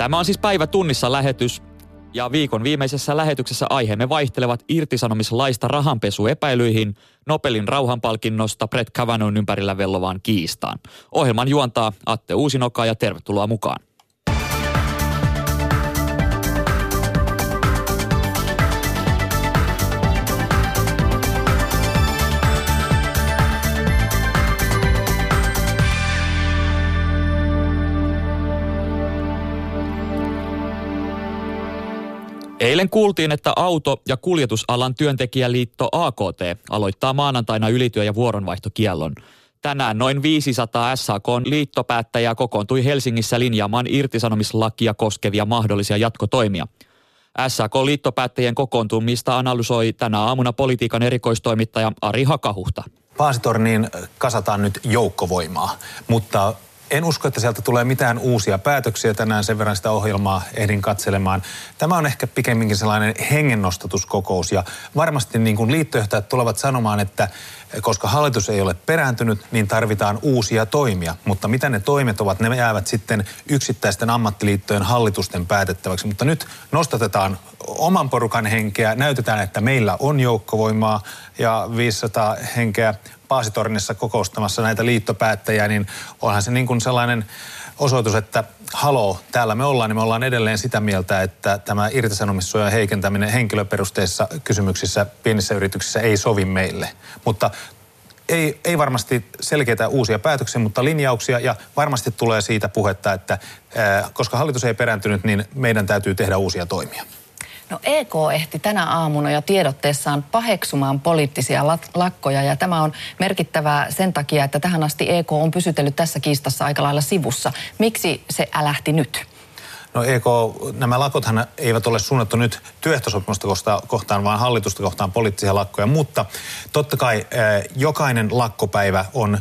Tämä on siis päivä tunnissa lähetys ja viikon viimeisessä lähetyksessä aiheemme vaihtelevat irtisanomislaista rahanpesuepäilyihin, Nobelin rauhanpalkinnosta Brett Kavanaughn ympärillä vellovaan kiistaan. Ohjelman juontaa Atte Uusinoka ja tervetuloa mukaan. Eilen kuultiin, että auto- ja kuljetusalan työntekijäliitto AKT aloittaa maanantaina ylityö- ja vuoronvaihtokiellon. Tänään noin 500 SAK liittopäättäjää kokoontui Helsingissä linjaamaan irtisanomislakia koskevia mahdollisia jatkotoimia. SAK-liittopäättäjien kokoontumista analysoi tänä aamuna politiikan erikoistoimittaja Ari Hakahuhta. Paasitorniin kasataan nyt joukkovoimaa, mutta en usko, että sieltä tulee mitään uusia päätöksiä tänään, sen verran sitä ohjelmaa ehdin katselemaan. Tämä on ehkä pikemminkin sellainen hengennostatuskokous ja varmasti niin kuin liittojohtajat tulevat sanomaan, että koska hallitus ei ole perääntynyt, niin tarvitaan uusia toimia. Mutta mitä ne toimet ovat, ne jäävät sitten yksittäisten ammattiliittojen hallitusten päätettäväksi. Mutta nyt nostatetaan oman porukan henkeä, näytetään, että meillä on joukkovoimaa ja 500 henkeä Paasitornissa kokoustamassa näitä liittopäättäjiä, niin onhan se niin kuin sellainen osoitus, että haloo, täällä me ollaan, niin me ollaan edelleen sitä mieltä, että tämä irtisanomissuojan heikentäminen henkilöperusteissa kysymyksissä pienissä yrityksissä ei sovi meille. Mutta ei, ei varmasti selkeitä uusia päätöksiä, mutta linjauksia ja varmasti tulee siitä puhetta, että koska hallitus ei perääntynyt, niin meidän täytyy tehdä uusia toimia. No EK ehti tänä aamuna jo tiedotteessaan paheksumaan poliittisia lakkoja ja tämä on merkittävää sen takia, että tähän asti EK on pysytellyt tässä kiistassa aika lailla sivussa. Miksi se älähti nyt? No EK, nämä lakothan eivät ole suunnattu nyt työehtosopimusta kohtaan, vaan hallitusta kohtaan poliittisia lakkoja, mutta totta kai eh, jokainen lakkopäivä on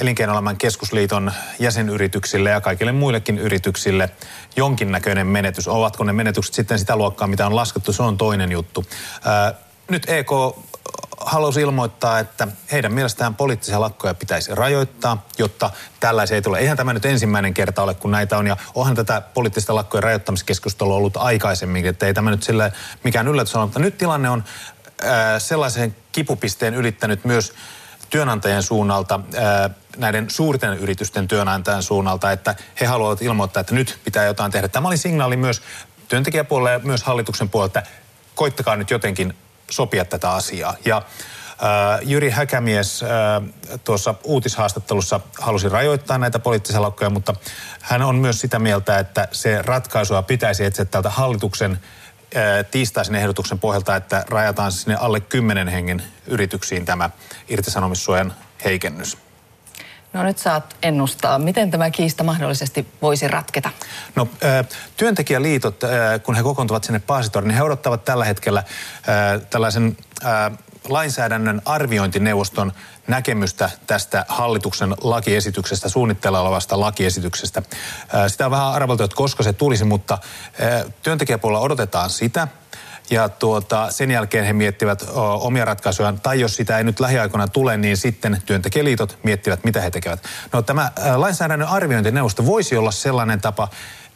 Elinkeinoelämän keskusliiton jäsenyrityksille ja kaikille muillekin yrityksille jonkinnäköinen menetys. Ovatko ne menetykset sitten sitä luokkaa, mitä on laskettu, se on toinen juttu. Ää, nyt EK halusi ilmoittaa, että heidän mielestään poliittisia lakkoja pitäisi rajoittaa, jotta tällaisia ei tule. Eihän tämä nyt ensimmäinen kerta ole, kun näitä on, ja onhan tätä poliittista lakkojen rajoittamiskeskustelua ollut aikaisemmin, että ei tämä nyt sille mikään yllätys ole, mutta nyt tilanne on ää, sellaisen kipupisteen ylittänyt myös työnantajien suunnalta, näiden suurten yritysten työnantajan suunnalta, että he haluavat ilmoittaa, että nyt pitää jotain tehdä. Tämä oli signaali myös työntekijäpuolelle ja myös hallituksen puolelta, että koittakaa nyt jotenkin sopia tätä asiaa. Ja Jyri Häkämies tuossa uutishaastattelussa halusi rajoittaa näitä poliittisia lakkoja, mutta hän on myös sitä mieltä, että se ratkaisua pitäisi etsiä tältä hallituksen tiistaisen ehdotuksen pohjalta, että rajataan sinne alle 10 hengen yrityksiin tämä irtisanomissuojan heikennys. No nyt saat ennustaa, miten tämä kiista mahdollisesti voisi ratketa? No työntekijäliitot, kun he kokoontuvat sinne Paasitoriin, niin he odottavat tällä hetkellä tällaisen lainsäädännön arviointineuvoston näkemystä tästä hallituksen lakiesityksestä, suunnitteilla olevasta lakiesityksestä. Sitä on vähän arveltu, että koska se tulisi, mutta työntekijäpuolella odotetaan sitä. Ja tuota, sen jälkeen he miettivät omia ratkaisujaan, tai jos sitä ei nyt lähiaikoina tule, niin sitten työntekijäliitot miettivät, mitä he tekevät. No tämä lainsäädännön arviointineuvosto voisi olla sellainen tapa,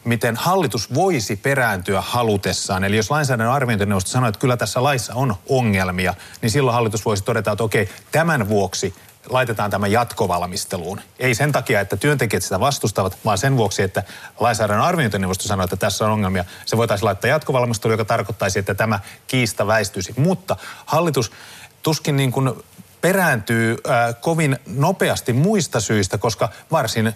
miten hallitus voisi perääntyä halutessaan. Eli jos lainsäädännön arviointineuvosto sanoo, että kyllä tässä laissa on ongelmia, niin silloin hallitus voisi todeta, että okei, tämän vuoksi laitetaan tämä jatkovalmisteluun. Ei sen takia, että työntekijät sitä vastustavat, vaan sen vuoksi, että lainsäädännön arviointineuvosto sanoo, että tässä on ongelmia. Se voitaisiin laittaa jatkovalmisteluun, joka tarkoittaisi, että tämä kiista väistyisi. Mutta hallitus tuskin niin kuin perääntyy äh, kovin nopeasti muista syistä, koska varsin äh,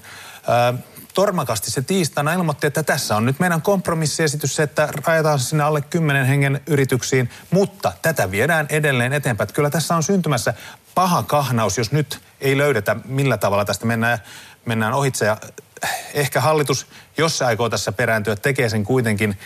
tormakasti se tiistaina ilmoitti, että tässä on nyt meidän kompromissiesitys se, että rajataan sinne alle 10 hengen yrityksiin, mutta tätä viedään edelleen eteenpäin. Kyllä tässä on syntymässä paha kahnaus, jos nyt ei löydetä, millä tavalla tästä mennään, mennään ohitse. Ja ehkä hallitus, jos se aikoo tässä perääntyä, tekee sen kuitenkin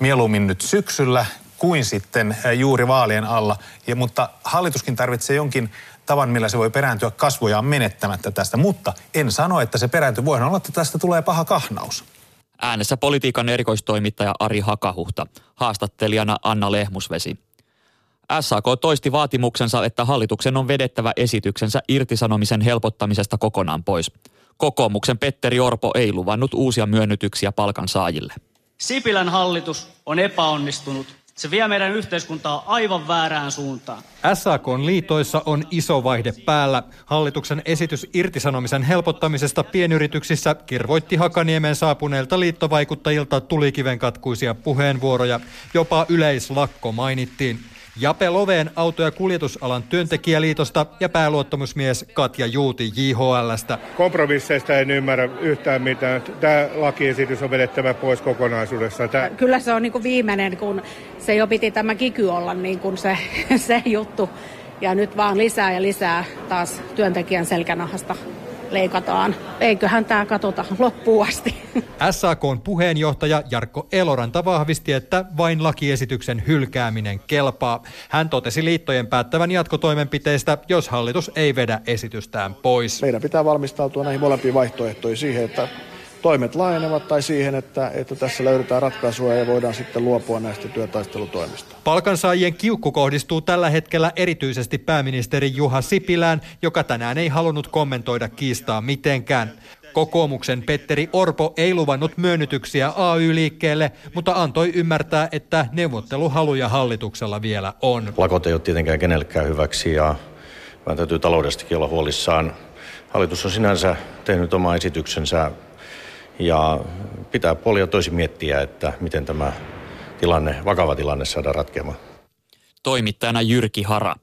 mieluummin nyt syksyllä kuin sitten juuri vaalien alla. Ja, mutta hallituskin tarvitsee jonkin tavan, millä se voi perääntyä kasvojaan menettämättä tästä. Mutta en sano, että se perääntyy. Voihan olla, että tästä tulee paha kahnaus. Äänessä politiikan erikoistoimittaja Ari Hakahuhta, haastattelijana Anna Lehmusvesi. SAK toisti vaatimuksensa, että hallituksen on vedettävä esityksensä irtisanomisen helpottamisesta kokonaan pois. Kokoomuksen Petteri Orpo ei luvannut uusia myönnytyksiä palkansaajille. Sipilän hallitus on epäonnistunut. Se vie meidän yhteiskuntaa aivan väärään suuntaan. SAKn liitoissa on iso vaihde päällä. Hallituksen esitys irtisanomisen helpottamisesta pienyrityksissä kirvoitti Hakaniemen saapuneilta liittovaikuttajilta tulikiven katkuisia puheenvuoroja. Jopa yleislakko mainittiin. Jape Loveen auto- ja kuljetusalan työntekijäliitosta ja pääluottamusmies Katja Juuti JHLstä. Kompromisseista en ymmärrä yhtään mitään. Tämä lakiesitys on vedettävä pois kokonaisuudessaan. Tämä... Kyllä se on niin kuin viimeinen, kun se jo piti tämä kiky olla niin kuin se, se juttu. Ja nyt vaan lisää ja lisää taas työntekijän selkänahasta leikataan. Eiköhän tämä katota loppuun asti. SAKn puheenjohtaja Jarkko Eloranta vahvisti, että vain lakiesityksen hylkääminen kelpaa. Hän totesi liittojen päättävän jatkotoimenpiteistä, jos hallitus ei vedä esitystään pois. Meidän pitää valmistautua näihin molempiin vaihtoehtoihin siihen, että toimet laajenevat tai siihen, että, että tässä löydetään ratkaisua ja voidaan sitten luopua näistä työtaistelutoimista. Palkansaajien kiukku kohdistuu tällä hetkellä erityisesti pääministeri Juha Sipilään, joka tänään ei halunnut kommentoida kiistaa mitenkään. Kokoomuksen Petteri Orpo ei luvannut myönnytyksiä AY-liikkeelle, mutta antoi ymmärtää, että neuvotteluhaluja hallituksella vielä on. Lakot ei ole tietenkään kenellekään hyväksi ja vaan täytyy taloudestakin olla huolissaan. Hallitus on sinänsä tehnyt oma esityksensä ja pitää puolia toisin miettiä, että miten tämä tilanne, vakava tilanne saadaan ratkeamaan. Toimittajana Jyrki Hara.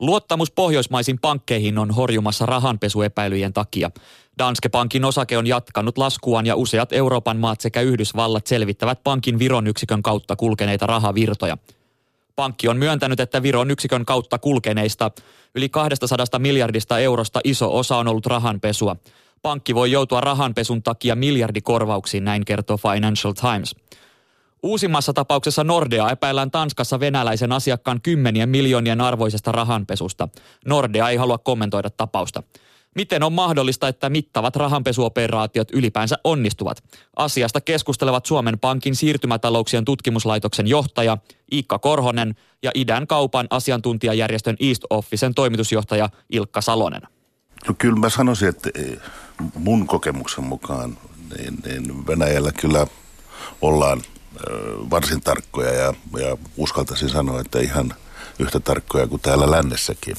Luottamus pohjoismaisiin pankkeihin on horjumassa rahanpesuepäilyjen takia. Danske Bankin osake on jatkanut laskuaan ja useat Euroopan maat sekä Yhdysvallat selvittävät pankin Viron yksikön kautta kulkeneita rahavirtoja. Pankki on myöntänyt, että Viron yksikön kautta kulkeneista yli 200 miljardista eurosta iso osa on ollut rahanpesua. Pankki voi joutua rahanpesun takia miljardikorvauksiin, näin kertoo Financial Times. Uusimmassa tapauksessa Nordea epäillään Tanskassa venäläisen asiakkaan kymmenien miljoonien arvoisesta rahanpesusta. Nordea ei halua kommentoida tapausta. Miten on mahdollista, että mittavat rahanpesuoperaatiot ylipäänsä onnistuvat? Asiasta keskustelevat Suomen Pankin siirtymätalouksien tutkimuslaitoksen johtaja Iikka Korhonen ja idän kaupan asiantuntijajärjestön East Officen toimitusjohtaja Ilkka Salonen. No kyllä mä sanoisin, että mun kokemuksen mukaan niin, niin Venäjällä kyllä ollaan varsin tarkkoja ja, ja uskaltaisin sanoa, että ihan yhtä tarkkoja kuin täällä lännessäkin.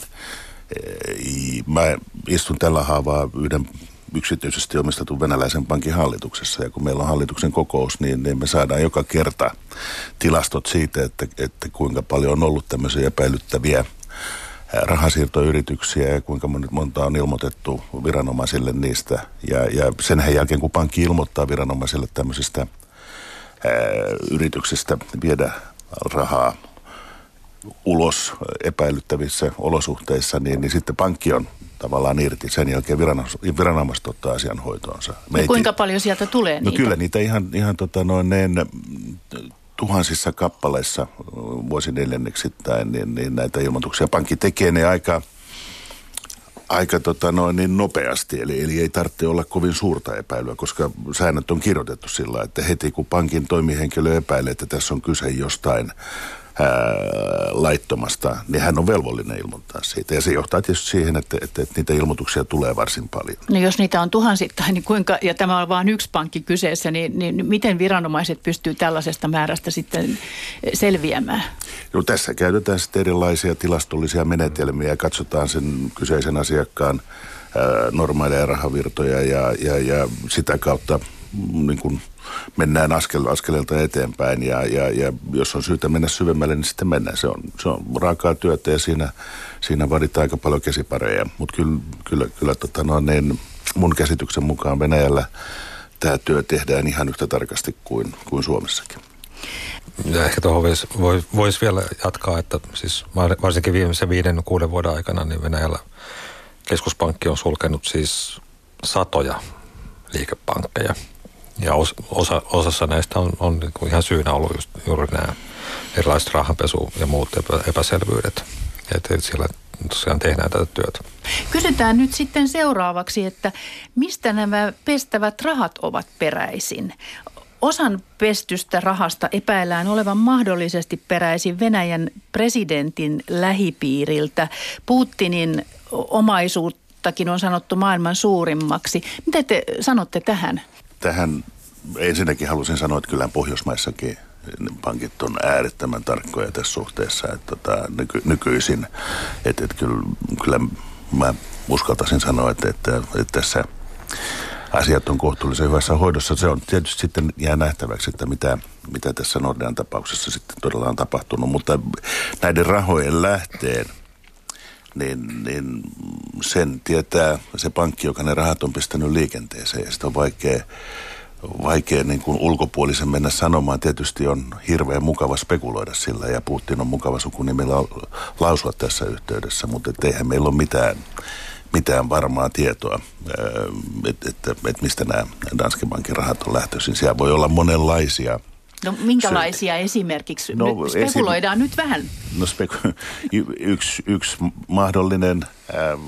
Mä istun tällä haavaa yhden yksityisesti omistetun venäläisen pankin hallituksessa. Ja kun meillä on hallituksen kokous, niin, niin me saadaan joka kerta tilastot siitä, että, että kuinka paljon on ollut tämmöisiä epäilyttäviä rahasiirtoyrityksiä ja kuinka monta on ilmoitettu viranomaisille niistä. Ja, ja sen jälkeen, kun pankki ilmoittaa viranomaisille tämmöisistä ää, yrityksistä viedä rahaa ulos epäilyttävissä olosuhteissa, niin, niin sitten pankki on tavallaan irti. Sen jälkeen viranomaiset ottaa asian hoitoonsa. No kuinka paljon sieltä tulee no niitä? No kyllä niitä ihan, ihan tota noin, niin, tuhansissa kappaleissa vuosineljänneksittäin niin, niin näitä ilmoituksia. Pankki tekee ne aika, aika tota noin, niin nopeasti, eli, eli ei tarvitse olla kovin suurta epäilyä, koska säännöt on kirjoitettu sillä, että heti kun pankin toimihenkilö epäilee, että tässä on kyse jostain laittomasta, niin hän on velvollinen ilmoittaa siitä. Ja se johtaa tietysti siihen, että, että, että niitä ilmoituksia tulee varsin paljon. No jos niitä on tuhansittain, niin kuinka, ja tämä on vain yksi pankki kyseessä, niin, niin miten viranomaiset pystyy tällaisesta määrästä sitten selviämään? No tässä käytetään sitten erilaisia tilastollisia menetelmiä ja katsotaan sen kyseisen asiakkaan normaaleja rahavirtoja ja, ja, ja sitä kautta niin kuin – mennään askel, askeleelta eteenpäin ja, ja, ja jos on syytä mennä syvemmälle, niin sitten mennään. Se on, se on raakaa työtä ja siinä, siinä vaaditaan aika paljon käsipareja, mutta kyllä, kyllä, kyllä tota no, niin mun käsityksen mukaan Venäjällä tämä työ tehdään ihan yhtä tarkasti kuin, kuin Suomessakin. Ja ehkä tuohon voisi vois, vois vielä jatkaa, että siis varsinkin viimeisen viiden kuuden vuoden aikana niin Venäjällä keskuspankki on sulkenut siis satoja liikepankkeja – ja osa, osassa näistä on, on niin kuin ihan syynä ollut just, juuri nämä erilaiset rahanpesu ja muut epä, epäselvyydet. Että siellä tosiaan tehdään tätä työtä. Kysytään nyt sitten seuraavaksi, että mistä nämä pestävät rahat ovat peräisin? Osan pestystä rahasta epäillään olevan mahdollisesti peräisin Venäjän presidentin lähipiiriltä. Putinin omaisuuttakin on sanottu maailman suurimmaksi. Mitä te sanotte tähän? Tähän ensinnäkin halusin sanoa, että kyllä Pohjoismaissakin pankit on äärettömän tarkkoja tässä suhteessa, että tota, nyky, nykyisin, että, että kyllä, kyllä mä uskaltaisin sanoa, että, että, että tässä asiat on kohtuullisen hyvässä hoidossa. Se on tietysti sitten jää nähtäväksi, että mitä, mitä tässä Nordean tapauksessa sitten todella on tapahtunut, mutta näiden rahojen lähteen niin, niin sen tietää se pankki, joka ne rahat on pistänyt liikenteeseen ja sitä on vaikea vaikea niin kuin ulkopuolisen mennä sanomaan. Tietysti on hirveän mukava spekuloida sillä ja Putin on mukava sukunimellä lausua tässä yhteydessä, mutta eihän meillä ole mitään, mitään varmaa tietoa, että et, et, et mistä nämä Danske Bankin rahat on lähtöisin. Siellä voi olla monenlaisia No minkälaisia syitä. esimerkiksi? No, nyt spekuloidaan esim... nyt vähän. No speku- y- yksi, yksi mahdollinen ähm,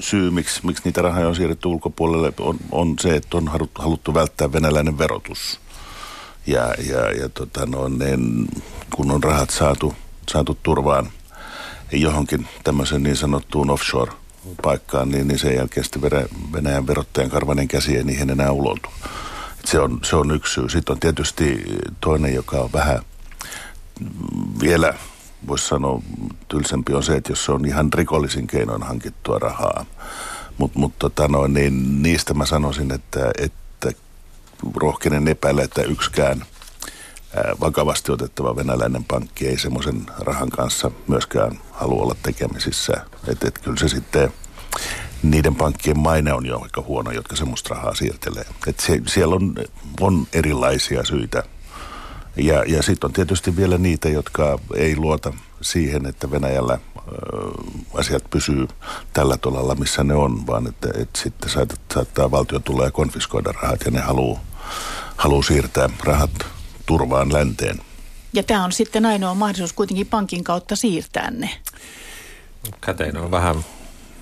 syy, miksi, miksi niitä rahoja on siirretty ulkopuolelle, on, on se, että on haluttu välttää venäläinen verotus. Ja, ja, ja tota no, niin, kun on rahat saatu, saatu turvaan johonkin tämmöisen niin sanottuun offshore-paikkaan, niin, niin sen jälkeen sitten Venäjän verottajan karvanen käsi ei niihin enää ulotu. Se on, se on yksi syy. Sitten on tietysti toinen, joka on vähän vielä, voisi sanoa, tylsempi on se, että jos se on ihan rikollisin keinoin hankittua rahaa. Mutta mut, tota no, niin niistä mä sanoisin, että, että rohkenen epäillä, että yksikään vakavasti otettava venäläinen pankki ei semmoisen rahan kanssa myöskään halua olla tekemisissä. Että et kyllä se sitten niiden pankkien maine on jo aika huono, jotka semmoista rahaa siirtelee. Et se, siellä on, on erilaisia syitä. Ja, ja sitten on tietysti vielä niitä, jotka ei luota siihen, että Venäjällä ö, asiat pysyy tällä tolalla, missä ne on, vaan että, että sitten saattaa, saattaa valtio tulla ja konfiskoida rahat ja ne haluaa haluu siirtää rahat turvaan länteen. Ja tämä on sitten ainoa mahdollisuus kuitenkin pankin kautta siirtää ne. Kätein on vähän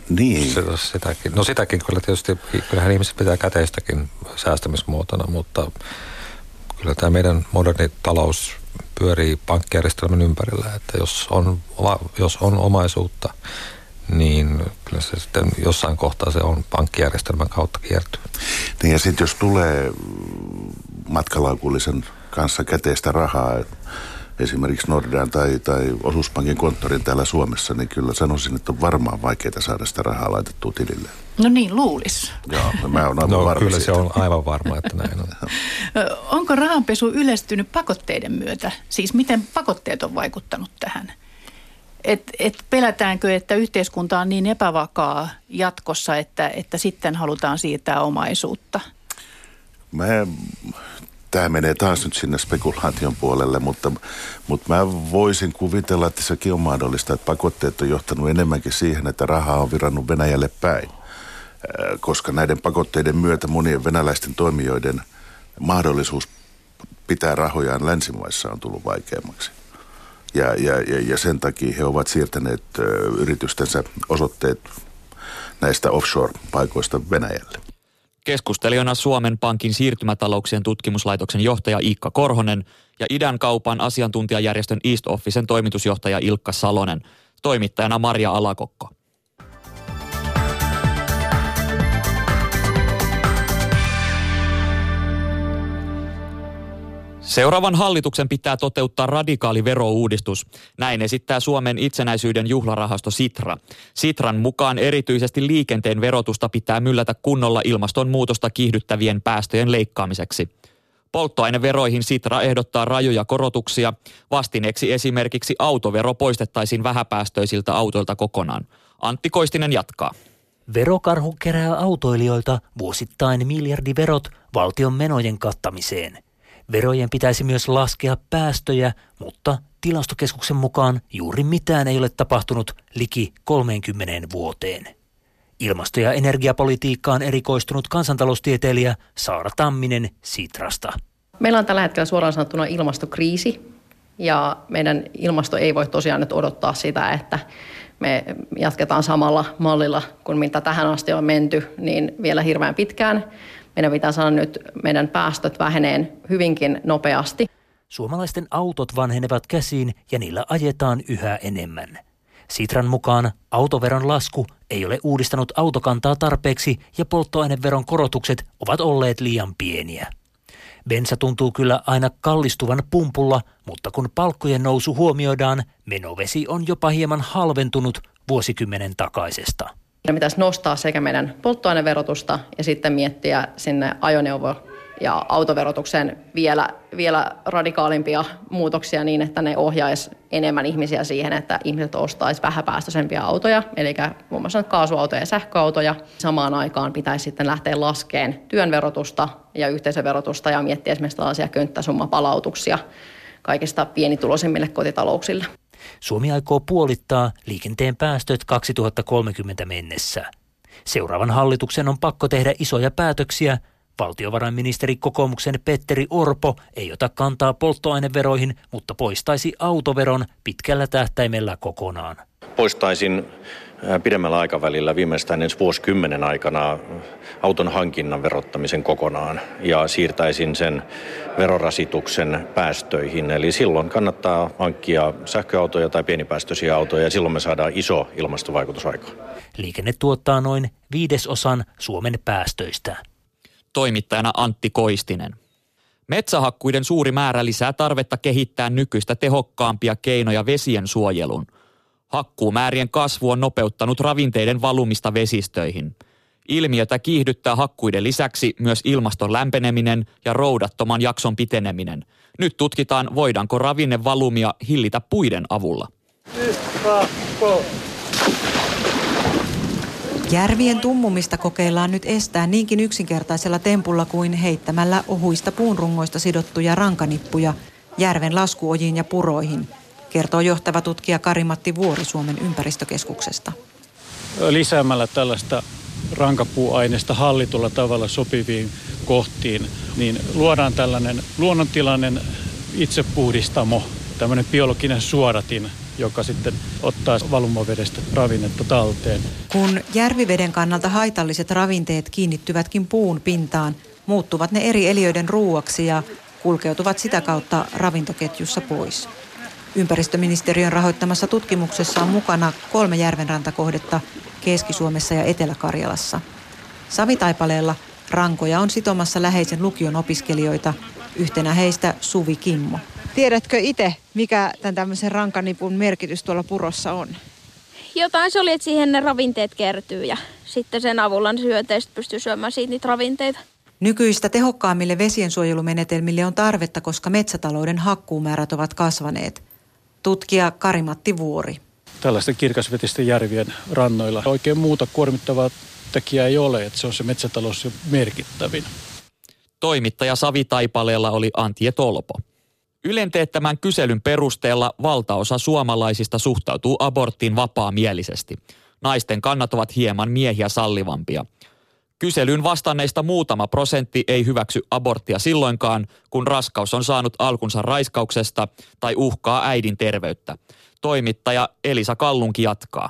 niin. Sitä, sitäkin. No sitäkin kyllä tietysti, kyllähän ihmiset pitää käteistäkin säästämismuotona, mutta kyllä tämä meidän moderni talous pyörii pankkijärjestelmän ympärillä, että jos on, jos on omaisuutta, niin kyllä se sitten jossain kohtaa se on pankkijärjestelmän kautta kiertyy. Niin ja sitten jos tulee matkalaukullisen kanssa käteistä rahaa, esimerkiksi Nordean tai, tai osuuspankin konttorin täällä Suomessa, niin kyllä sanoisin, että on varmaan vaikeaa saada sitä rahaa laitettua tilille. No niin, luulis. Joo, no mä oon aivan no, varma kyllä siitä. se on aivan varma, että näin on. Onko rahanpesu yleistynyt pakotteiden myötä? Siis miten pakotteet on vaikuttanut tähän? Et, et pelätäänkö, että yhteiskunta on niin epävakaa jatkossa, että, että sitten halutaan siirtää omaisuutta? Mä tämä menee taas nyt sinne spekulaation puolelle, mutta, mutta mä voisin kuvitella, että sekin on mahdollista, että pakotteet on johtanut enemmänkin siihen, että rahaa on virannut Venäjälle päin. Koska näiden pakotteiden myötä monien venäläisten toimijoiden mahdollisuus pitää rahojaan länsimaissa on tullut vaikeammaksi. Ja, ja, ja, ja sen takia he ovat siirtäneet yritystensä osoitteet näistä offshore-paikoista Venäjälle. Keskustelijana Suomen Pankin siirtymätalouksien tutkimuslaitoksen johtaja Iikka Korhonen ja idän kaupan asiantuntijajärjestön East Officen toimitusjohtaja Ilkka Salonen. Toimittajana Maria Alakokko. Seuraavan hallituksen pitää toteuttaa radikaali verouudistus. Näin esittää Suomen itsenäisyyden juhlarahasto Sitra. Sitran mukaan erityisesti liikenteen verotusta pitää myllätä kunnolla ilmastonmuutosta kiihdyttävien päästöjen leikkaamiseksi. Polttoaineveroihin Sitra ehdottaa rajoja korotuksia. Vastineeksi esimerkiksi autovero poistettaisiin vähäpäästöisiltä autoilta kokonaan. Antti Koistinen jatkaa. Verokarhu kerää autoilijoilta vuosittain miljardiverot valtion menojen kattamiseen. Verojen pitäisi myös laskea päästöjä, mutta tilastokeskuksen mukaan juuri mitään ei ole tapahtunut liki 30 vuoteen. Ilmasto- ja energiapolitiikkaan erikoistunut kansantaloustieteilijä Saara Tamminen Sitrasta. Meillä on tällä hetkellä suoraan sanottuna ilmastokriisi ja meidän ilmasto ei voi tosiaan nyt odottaa sitä, että me jatketaan samalla mallilla kuin mitä tähän asti on menty, niin vielä hirveän pitkään meidän pitää saada nyt meidän päästöt väheneen hyvinkin nopeasti. Suomalaisten autot vanhenevat käsiin ja niillä ajetaan yhä enemmän. Sitran mukaan autoveron lasku ei ole uudistanut autokantaa tarpeeksi ja polttoaineveron korotukset ovat olleet liian pieniä. Bensa tuntuu kyllä aina kallistuvan pumpulla, mutta kun palkkojen nousu huomioidaan, menovesi on jopa hieman halventunut vuosikymmenen takaisesta. Meidän pitäisi nostaa sekä meidän polttoaineverotusta ja sitten miettiä sinne ajoneuvo- ja autoverotukseen vielä, vielä radikaalimpia muutoksia niin, että ne ohjaisi enemmän ihmisiä siihen, että ihmiset ostaisi vähäpäästöisempiä autoja, eli muun muassa kaasuautoja ja sähköautoja. Samaan aikaan pitäisi sitten lähteä laskeen työn verotusta ja yhteisöverotusta ja miettiä esimerkiksi tällaisia könttäsummapalautuksia kaikista pienituloisimmille kotitalouksille. Suomi aikoo puolittaa liikenteen päästöt 2030 mennessä. Seuraavan hallituksen on pakko tehdä isoja päätöksiä. Valtiovarainministeri kokoomuksen Petteri Orpo ei ota kantaa polttoaineveroihin, mutta poistaisi autoveron pitkällä tähtäimellä kokonaan. Poistaisin pidemmällä aikavälillä viimeistään ensi vuosikymmenen aikana auton hankinnan verottamisen kokonaan ja siirtäisin sen verorasituksen päästöihin. Eli silloin kannattaa hankkia sähköautoja tai pienipäästöisiä autoja ja silloin me saadaan iso ilmastovaikutus aikaan. Liikenne tuottaa noin viidesosan Suomen päästöistä. Toimittajana Antti Koistinen. Metsähakkuiden suuri määrä lisää tarvetta kehittää nykyistä tehokkaampia keinoja vesien suojelun. Hakkuumäärien kasvu on nopeuttanut ravinteiden valumista vesistöihin. Ilmiötä kiihdyttää hakkuiden lisäksi myös ilmaston lämpeneminen ja roudattoman jakson piteneminen. Nyt tutkitaan, voidaanko ravinnevalumia hillitä puiden avulla. Järvien tummumista kokeillaan nyt estää niinkin yksinkertaisella tempulla kuin heittämällä ohuista puunrungoista sidottuja rankanippuja järven laskuojiin ja puroihin, kertoo johtava tutkija Karimatti Vuori Suomen ympäristökeskuksesta. Lisäämällä tällaista rankapuuaineista hallitulla tavalla sopiviin kohtiin, niin luodaan tällainen luonnontilainen itsepuhdistamo, tämmöinen biologinen suodatin, joka sitten ottaa valumavedestä ravinnetta talteen. Kun järviveden kannalta haitalliset ravinteet kiinnittyvätkin puun pintaan, muuttuvat ne eri eliöiden ruuaksi ja kulkeutuvat sitä kautta ravintoketjussa pois. Ympäristöministeriön rahoittamassa tutkimuksessa on mukana kolme järvenrantakohdetta Keski-Suomessa ja Etelä-Karjalassa. Savitaipaleella rankoja on sitomassa läheisen lukion opiskelijoita, yhtenä heistä Suvi Kimmo. Tiedätkö itse, mikä tämän tämmöisen rankanipun merkitys tuolla purossa on? Jotain se oli, että siihen ne ravinteet kertyy ja sitten sen avulla ne syönteistä pystyy syömään siitä niitä ravinteita. Nykyistä tehokkaammille vesiensuojelumenetelmille on tarvetta, koska metsätalouden hakkuumäärät ovat kasvaneet. Tutkija Karimatti Vuori. Tällaisten kirkasvetisten järvien rannoilla oikein muuta kuormittavaa tekijää ei ole, että se on se metsätalous merkittävin. Toimittaja Savitaipaleella oli Antie Tolpo. Ylen teettämän kyselyn perusteella valtaosa suomalaisista suhtautuu aborttiin vapaamielisesti. Naisten kannat ovat hieman miehiä sallivampia. Kyselyyn vastanneista muutama prosentti ei hyväksy aborttia silloinkaan, kun raskaus on saanut alkunsa raiskauksesta tai uhkaa äidin terveyttä. Toimittaja Elisa Kallunki jatkaa.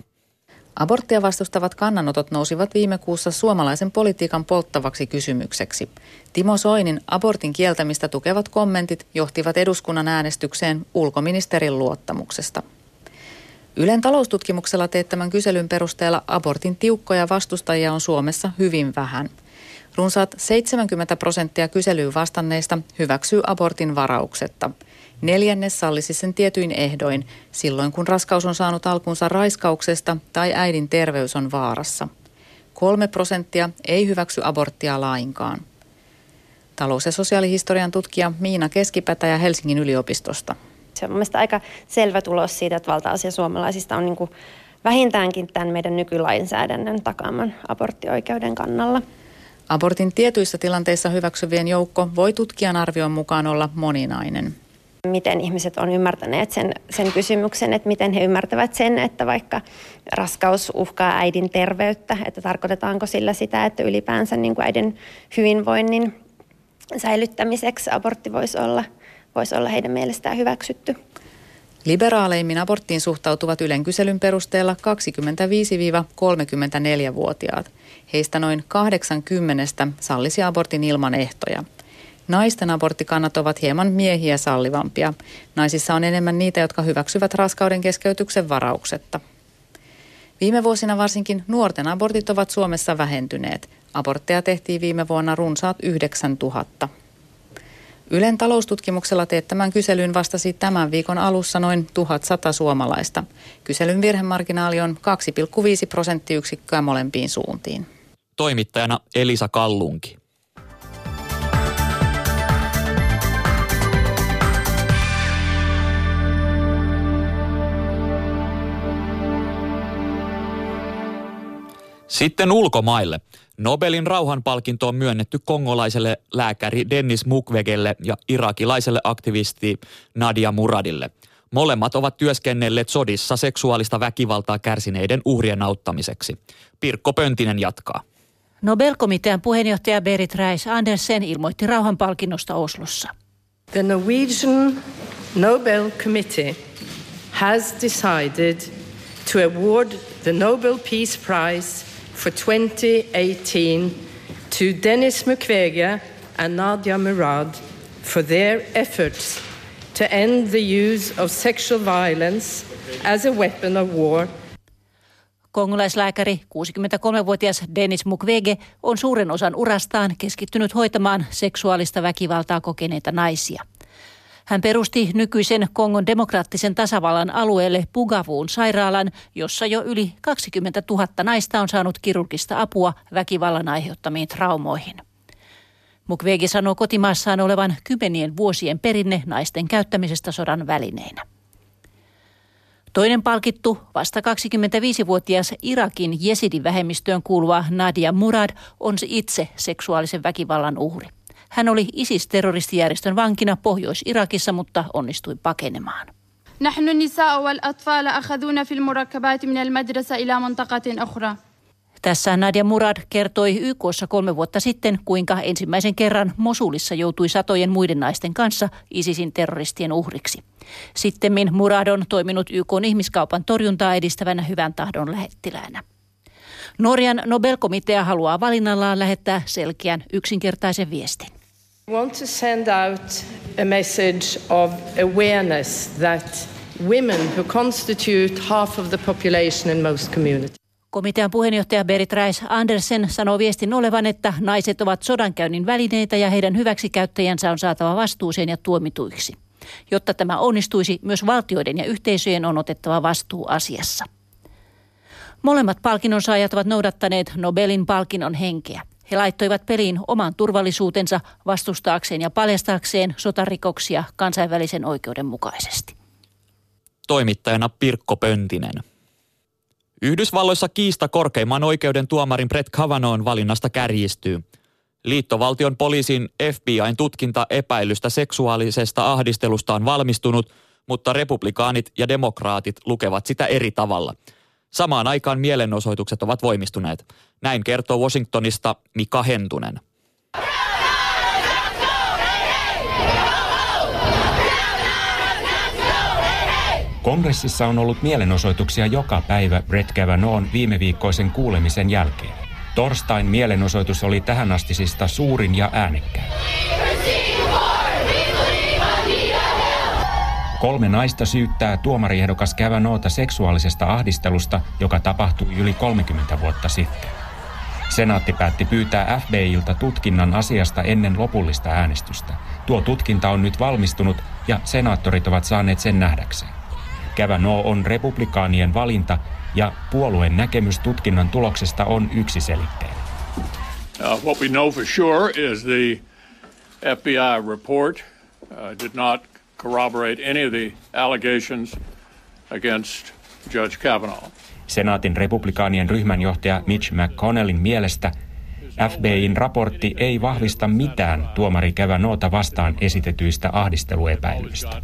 Aborttia vastustavat kannanotot nousivat viime kuussa suomalaisen politiikan polttavaksi kysymykseksi. Timo Soinin abortin kieltämistä tukevat kommentit johtivat eduskunnan äänestykseen ulkoministerin luottamuksesta. Ylen taloustutkimuksella teettämän kyselyn perusteella abortin tiukkoja vastustajia on Suomessa hyvin vähän. Runsaat 70 prosenttia kyselyyn vastanneista hyväksyy abortin varauksetta – Neljännes sallisi sen tietyin ehdoin, silloin kun raskaus on saanut alkunsa raiskauksesta tai äidin terveys on vaarassa. Kolme prosenttia ei hyväksy aborttia lainkaan. Talous- ja sosiaalihistorian tutkija Miina Keskipätä ja Helsingin yliopistosta. Se on mielestäni aika selvä tulos siitä, että valtaosa suomalaisista on niin kuin vähintäänkin tämän meidän nykylainsäädännön takaaman aborttioikeuden kannalla. Abortin tietyissä tilanteissa hyväksyvien joukko voi tutkijan arvion mukaan olla moninainen miten ihmiset on ymmärtäneet sen, sen kysymyksen, että miten he ymmärtävät sen, että vaikka raskaus uhkaa äidin terveyttä, että tarkoitetaanko sillä sitä, että ylipäänsä niin kuin äidin hyvinvoinnin säilyttämiseksi abortti voisi olla, voisi olla heidän mielestään hyväksytty. Liberaaleimmin aborttiin suhtautuvat Ylen kyselyn perusteella 25-34-vuotiaat. Heistä noin 80 sallisi abortin ilman ehtoja – Naisten aborttikannat ovat hieman miehiä sallivampia. Naisissa on enemmän niitä, jotka hyväksyvät raskauden keskeytyksen varauksetta. Viime vuosina varsinkin nuorten abortit ovat Suomessa vähentyneet. Abortteja tehtiin viime vuonna runsaat 9000. Ylen taloustutkimuksella teettämään kyselyyn vastasi tämän viikon alussa noin 1100 suomalaista. Kyselyn virhemarginaali on 2,5 prosenttiyksikköä molempiin suuntiin. Toimittajana Elisa Kallunki. Sitten ulkomaille. Nobelin rauhanpalkinto on myönnetty kongolaiselle lääkäri Dennis Mukwegelle ja irakilaiselle aktivisti Nadia Muradille. Molemmat ovat työskennelleet sodissa seksuaalista väkivaltaa kärsineiden uhrien auttamiseksi. Pirkko Pöntinen jatkaa. Nobelkomitean puheenjohtaja Berit Reis Andersen ilmoitti rauhanpalkinnosta Oslossa. The Norwegian Nobel Committee has decided to award the Nobel Peace Prize for 2018 to Denis Mukwege and Nadia Murad for their efforts to end the use of sexual violence as a weapon of war Kongolaislääkäri 63-vuotias Denis Mukwege on suuren osan urastaan keskittynyt hoitamaan seksuaalista väkivaltaa kokeneita naisia. Hän perusti nykyisen Kongon demokraattisen tasavallan alueelle Pugavuun sairaalan, jossa jo yli 20 000 naista on saanut kirurgista apua väkivallan aiheuttamiin traumoihin. Mukwege sanoo kotimaassaan olevan kymmenien vuosien perinne naisten käyttämisestä sodan välineinä. Toinen palkittu, vasta 25-vuotias Irakin jesidivähemmistöön kuuluva Nadia Murad, on itse seksuaalisen väkivallan uhri. Hän oli ISIS-terroristijärjestön vankina Pohjois-Irakissa, mutta onnistui pakenemaan. نحن النساء والأطفال أخذونا في المركبات من المدرسة إلى منطقة أخرى. Tässä Nadia Murad kertoi YKssa kolme vuotta sitten, kuinka ensimmäisen kerran Mosulissa joutui satojen muiden naisten kanssa ISISin terroristien uhriksi. Sittemmin Murad on toiminut YK ihmiskaupan torjuntaa edistävänä hyvän tahdon lähettiläänä. Norjan Nobelkomitea haluaa valinnallaan lähettää selkeän yksinkertaisen viestin. want to send out a message of awareness that women who constitute half of the population in most communities. Komitean puheenjohtaja Berit Reis Andersen sanoo viestin olevan, että naiset ovat sodankäynnin välineitä ja heidän hyväksikäyttäjänsä on saatava vastuuseen ja tuomituiksi. Jotta tämä onnistuisi, myös valtioiden ja yhteisöjen on otettava vastuu asiassa. Molemmat palkinnon saajat ovat noudattaneet Nobelin palkinnon henkeä. He laittoivat peliin oman turvallisuutensa vastustaakseen ja paljastaakseen sotarikoksia kansainvälisen oikeuden mukaisesti. Toimittajana Pirkko Pöntinen. Yhdysvalloissa kiista korkeimman oikeuden tuomarin Brett Kavanaughn valinnasta kärjistyy. Liittovaltion poliisin FBIn tutkinta epäilystä seksuaalisesta ahdistelusta on valmistunut, mutta republikaanit ja demokraatit lukevat sitä eri tavalla – Samaan aikaan mielenosoitukset ovat voimistuneet. Näin kertoo Washingtonista Mika Hentunen. Kongressissa on ollut mielenosoituksia joka päivä Brett Kavanaughn viime viikkoisen kuulemisen jälkeen. Torstain mielenosoitus oli tähänastisista suurin ja äänekkäin. Kolme naista syyttää tuomariehdokas Kävänoota seksuaalisesta ahdistelusta, joka tapahtui yli 30 vuotta sitten. Senaatti päätti pyytää FBIilta tutkinnan asiasta ennen lopullista äänestystä. Tuo tutkinta on nyt valmistunut ja senaattorit ovat saaneet sen nähdäkseen. Kävänoo on republikaanien valinta ja puolueen näkemys tutkinnan tuloksesta on yksiselitteinen. Uh, what we know for sure is the FBI report uh, did not corroborate any of the allegations against Judge Kavanaugh. Senaatin republikaanien ryhmänjohtaja Mitch McConnellin mielestä FBIn raportti ei vahvista mitään tuomari Kavanaughta vastaan esitetyistä ahdisteluepäilyistä.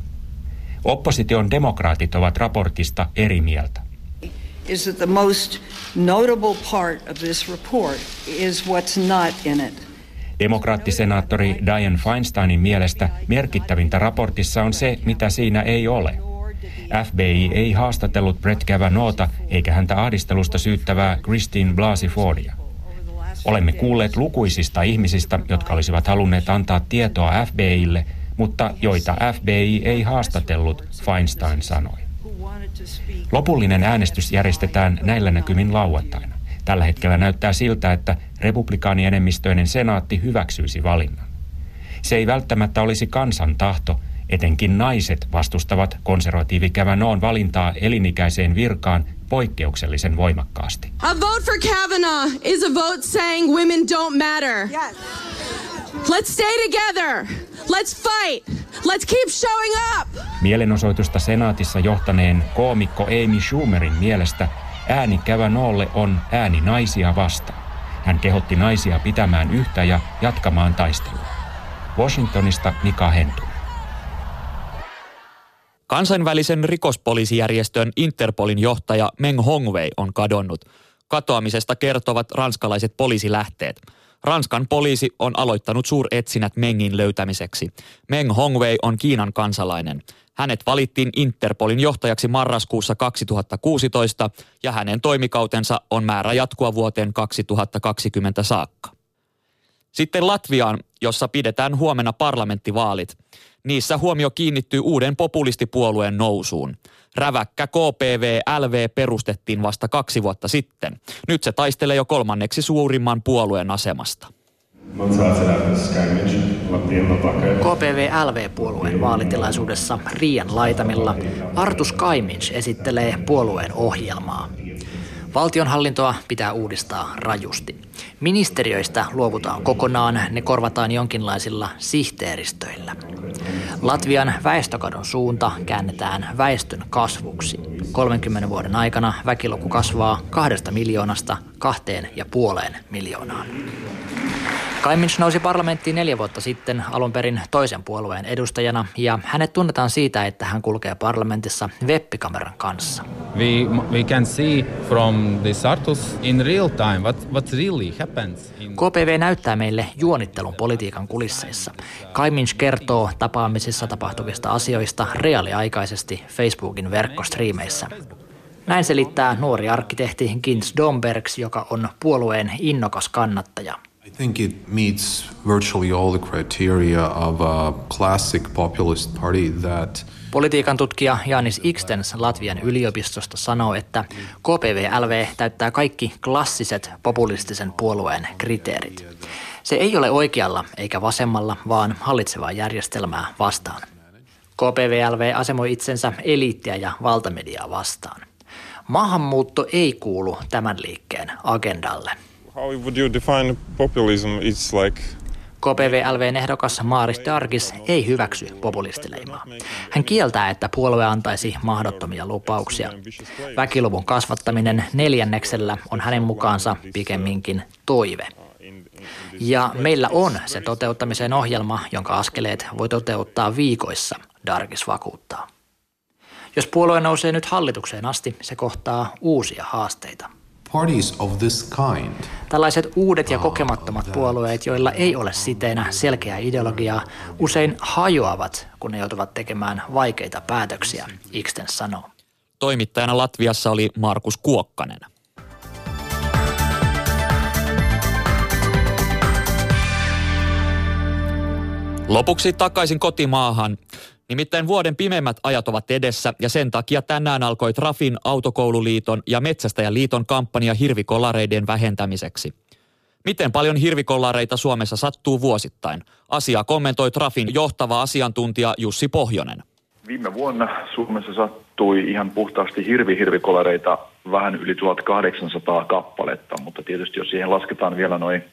Opposition demokraatit ovat raportista eri mieltä. Is that the most notable part of this report is what's not in it. Demokraattisenaattori Diane Feinsteinin mielestä merkittävintä raportissa on se, mitä siinä ei ole. FBI ei haastatellut Brett Kavanaughta eikä häntä ahdistelusta syyttävää Christine Blasey Fordia. Olemme kuulleet lukuisista ihmisistä, jotka olisivat halunneet antaa tietoa FBIlle, mutta joita FBI ei haastatellut, Feinstein sanoi. Lopullinen äänestys järjestetään näillä näkymin lauantaina. Tällä hetkellä näyttää siltä, että republikaanienemmistöinen senaatti hyväksyisi valinnan. Se ei välttämättä olisi kansan tahto, etenkin naiset vastustavat konservatiivi Kavanaughin valintaa elinikäiseen virkaan poikkeuksellisen voimakkaasti. A vote for Kavanaugh is a vote saying women don't matter. Yes. Let's stay together. Let's fight. Let's keep showing up. Mielenosoitusta senaatissa johtaneen koomikko Amy Schumerin mielestä ääni Kavanaughlle on ääni naisia vastaan. Hän kehotti naisia pitämään yhtä ja jatkamaan taistelua. Washingtonista Mika Hentu. Kansainvälisen rikospoliisijärjestön Interpolin johtaja Meng Hongwei on kadonnut. Katoamisesta kertovat ranskalaiset poliisilähteet. Ranskan poliisi on aloittanut suuretsinät Mengin löytämiseksi. Meng Hongwei on Kiinan kansalainen. Hänet valittiin Interpolin johtajaksi marraskuussa 2016 ja hänen toimikautensa on määrä jatkua vuoteen 2020 saakka. Sitten Latviaan, jossa pidetään huomenna parlamenttivaalit. Niissä huomio kiinnittyy uuden populistipuolueen nousuun. Räväkkä KPV-LV perustettiin vasta kaksi vuotta sitten. Nyt se taistelee jo kolmanneksi suurimman puolueen asemasta. KPV-LV-puolueen vaalitilaisuudessa Riian laitamilla Artus Kaimins esittelee puolueen ohjelmaa. Valtionhallintoa pitää uudistaa rajusti. Ministeriöistä luovutaan kokonaan, ne korvataan jonkinlaisilla sihteeristöillä. Latvian väestökadon suunta käännetään väestön kasvuksi. 30 vuoden aikana väkiluku kasvaa kahdesta miljoonasta kahteen ja puoleen miljoonaan. Kaimins nousi parlamenttiin neljä vuotta sitten alun perin toisen puolueen edustajana ja hänet tunnetaan siitä, että hän kulkee parlamentissa webbikameran kanssa. We, we can see from the in real time what, what really. KPV näyttää meille juonittelun politiikan kulisseissa. Kaimins kertoo tapaamisissa tapahtuvista asioista reaaliaikaisesti Facebookin verkkostriimeissä. Näin selittää nuori arkkitehti Gins Dombergs, joka on puolueen innokas kannattaja – I think it meets virtually all the criteria of a classic populist party that Politiikan tutkija Janis Ikstens Latvian yliopistosta sanoo, että KPVLV täyttää kaikki klassiset populistisen puolueen kriteerit. Se ei ole oikealla eikä vasemmalla, vaan hallitsevaa järjestelmää vastaan. KPVLV asemoi itsensä eliittiä ja valtamediaa vastaan. Maahanmuutto ei kuulu tämän liikkeen agendalle – How would you define populism? It's like KPV-LVn ehdokas Maaris Dargis ei hyväksy populistileimaa. Hän kieltää, että puolue antaisi mahdottomia lupauksia. Väkiluvun kasvattaminen neljänneksellä on hänen mukaansa pikemminkin toive. Ja meillä on se toteuttamisen ohjelma, jonka askeleet voi toteuttaa viikoissa, Dargis vakuuttaa. Jos puolue nousee nyt hallitukseen asti, se kohtaa uusia haasteita – Parties of this kind. Tällaiset uudet ja kokemattomat puolueet, joilla ei ole siteenä selkeää ideologiaa, usein hajoavat, kun ne joutuvat tekemään vaikeita päätöksiä, Iksten sanoo. Toimittajana Latviassa oli Markus Kuokkanen. Lopuksi takaisin kotimaahan. Nimittäin vuoden pimeimmät ajat ovat edessä ja sen takia tänään alkoi Trafin, Autokoululiiton ja Metsästäjäliiton kampanja hirvikolareiden vähentämiseksi. Miten paljon hirvikolareita Suomessa sattuu vuosittain? Asia kommentoi Trafin johtava asiantuntija Jussi Pohjonen. Viime vuonna Suomessa sattui ihan puhtaasti hirvihirvikolareita vähän yli 1800 kappaletta, mutta tietysti jos siihen lasketaan vielä noin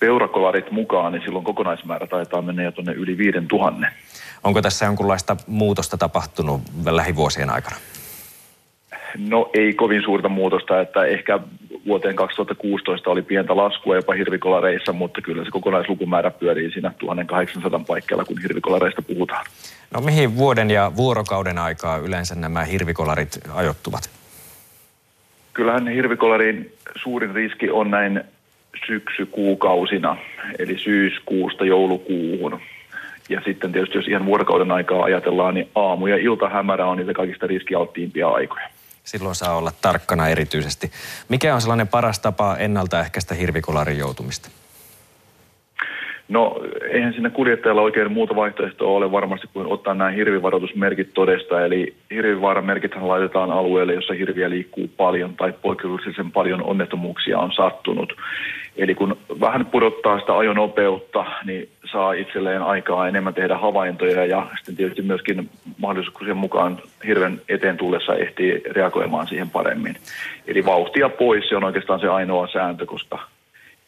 peurakolarit mukaan, niin silloin kokonaismäärä taitaa mennä jo tuonne yli 5000. Onko tässä jonkunlaista muutosta tapahtunut lähivuosien aikana? No ei kovin suurta muutosta, että ehkä vuoteen 2016 oli pientä laskua jopa hirvikolareissa, mutta kyllä se kokonaislukumäärä pyörii siinä 1800 paikkeilla, kun hirvikolareista puhutaan. No mihin vuoden ja vuorokauden aikaa yleensä nämä hirvikolarit ajoittuvat? Kyllähän hirvikolarin suurin riski on näin syksykuukausina, eli syyskuusta joulukuuhun. Ja sitten tietysti jos ihan vuorokauden aikaa ajatellaan, niin aamu- ja iltahämärä on niitä kaikista riskialttiimpia aikoja. Silloin saa olla tarkkana erityisesti. Mikä on sellainen paras tapa ennaltaehkäistä hirvikolarin joutumista? No eihän siinä kuljettajalla oikein muuta vaihtoehtoa ole varmasti kuin ottaa nämä hirvivaroitusmerkit todesta. Eli hirvivaaramerkithän laitetaan alueelle, jossa hirviä liikkuu paljon tai poikkeuksellisen paljon onnettomuuksia on sattunut. Eli kun vähän pudottaa sitä ajonopeutta, niin saa itselleen aikaa enemmän tehdä havaintoja ja sitten tietysti myöskin mahdollisuuksien mukaan hirven eteen tullessa ehtii reagoimaan siihen paremmin. Eli vauhtia pois, se on oikeastaan se ainoa sääntö, koska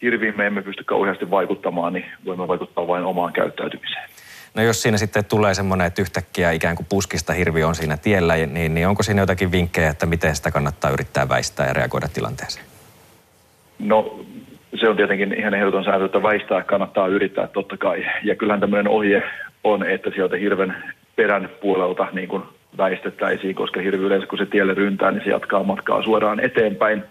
hirviin me emme pysty kauheasti vaikuttamaan, niin voimme vaikuttaa vain omaan käyttäytymiseen. No jos siinä sitten tulee semmoinen, että yhtäkkiä ikään kuin puskista hirvi on siinä tiellä, niin, niin onko siinä jotakin vinkkejä, että miten sitä kannattaa yrittää väistää ja reagoida tilanteeseen? No se on tietenkin ihan ehdoton sääntö, että väistää kannattaa yrittää totta kai. Ja kyllähän tämmöinen ohje on, että sieltä hirven perän puolelta niin kuin väistettäisiin, koska hirvi yleensä kun se tielle ryntää, niin se jatkaa matkaa suoraan eteenpäin.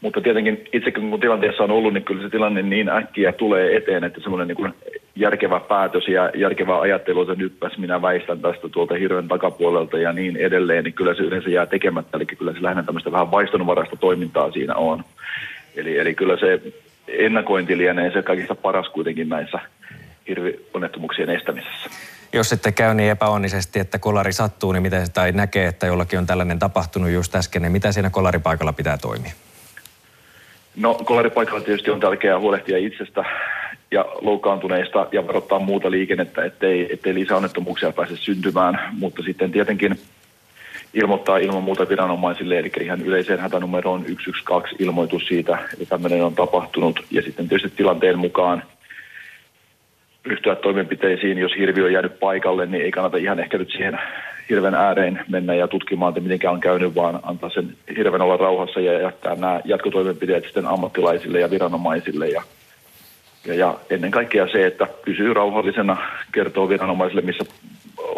Mutta tietenkin itsekin kun tilanteessa on ollut, niin kyllä se tilanne niin äkkiä tulee eteen, että semmoinen niin järkevä päätös ja järkevä ajattelu, että nyppäs minä väistän tästä tuolta hirven takapuolelta ja niin edelleen, niin kyllä se yleensä jää tekemättä. Eli kyllä se lähinnä tämmöistä vähän vaistonvaraista toimintaa siinä on. Eli, eli kyllä se ennakointi lienee se kaikista paras kuitenkin näissä hirvionnettomuuksien estämisessä. Jos sitten käy niin epäonnisesti, että kolari sattuu, niin miten sitä näkee, että jollakin on tällainen tapahtunut just äsken, niin mitä siinä kolaripaikalla pitää toimia? No kolaripaikalla tietysti on tärkeää huolehtia itsestä ja loukkaantuneista ja varoittaa muuta liikennettä, ettei, ettei lisäonnettomuuksia pääse syntymään, mutta sitten tietenkin ilmoittaa ilman muuta viranomaisille, eli ihan yleiseen hätänumeroon 112 ilmoitus siitä, että tämmöinen on tapahtunut, ja sitten tietysti tilanteen mukaan ryhtyä toimenpiteisiin, jos hirvi on jäänyt paikalle, niin ei kannata ihan ehkä nyt siihen hirven ääreen mennä ja tutkimaan, että miten on käynyt, vaan antaa sen hirven olla rauhassa ja jättää nämä jatkotoimenpiteet sitten ammattilaisille ja viranomaisille. Ja, ja, ja ennen kaikkea se, että pysyy rauhallisena, kertoo viranomaisille, missä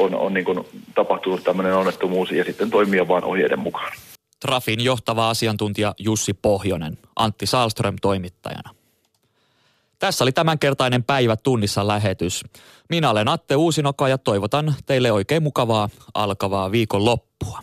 on, on niin kuin tapahtunut tämmöinen onnettomuus ja sitten toimia vain ohjeiden mukaan. Trafin johtava asiantuntija Jussi Pohjonen, Antti Salström toimittajana. Tässä oli tämänkertainen päivä tunnissa lähetys. Minä olen Atte Uusinoka ja toivotan teille oikein mukavaa alkavaa viikon loppua.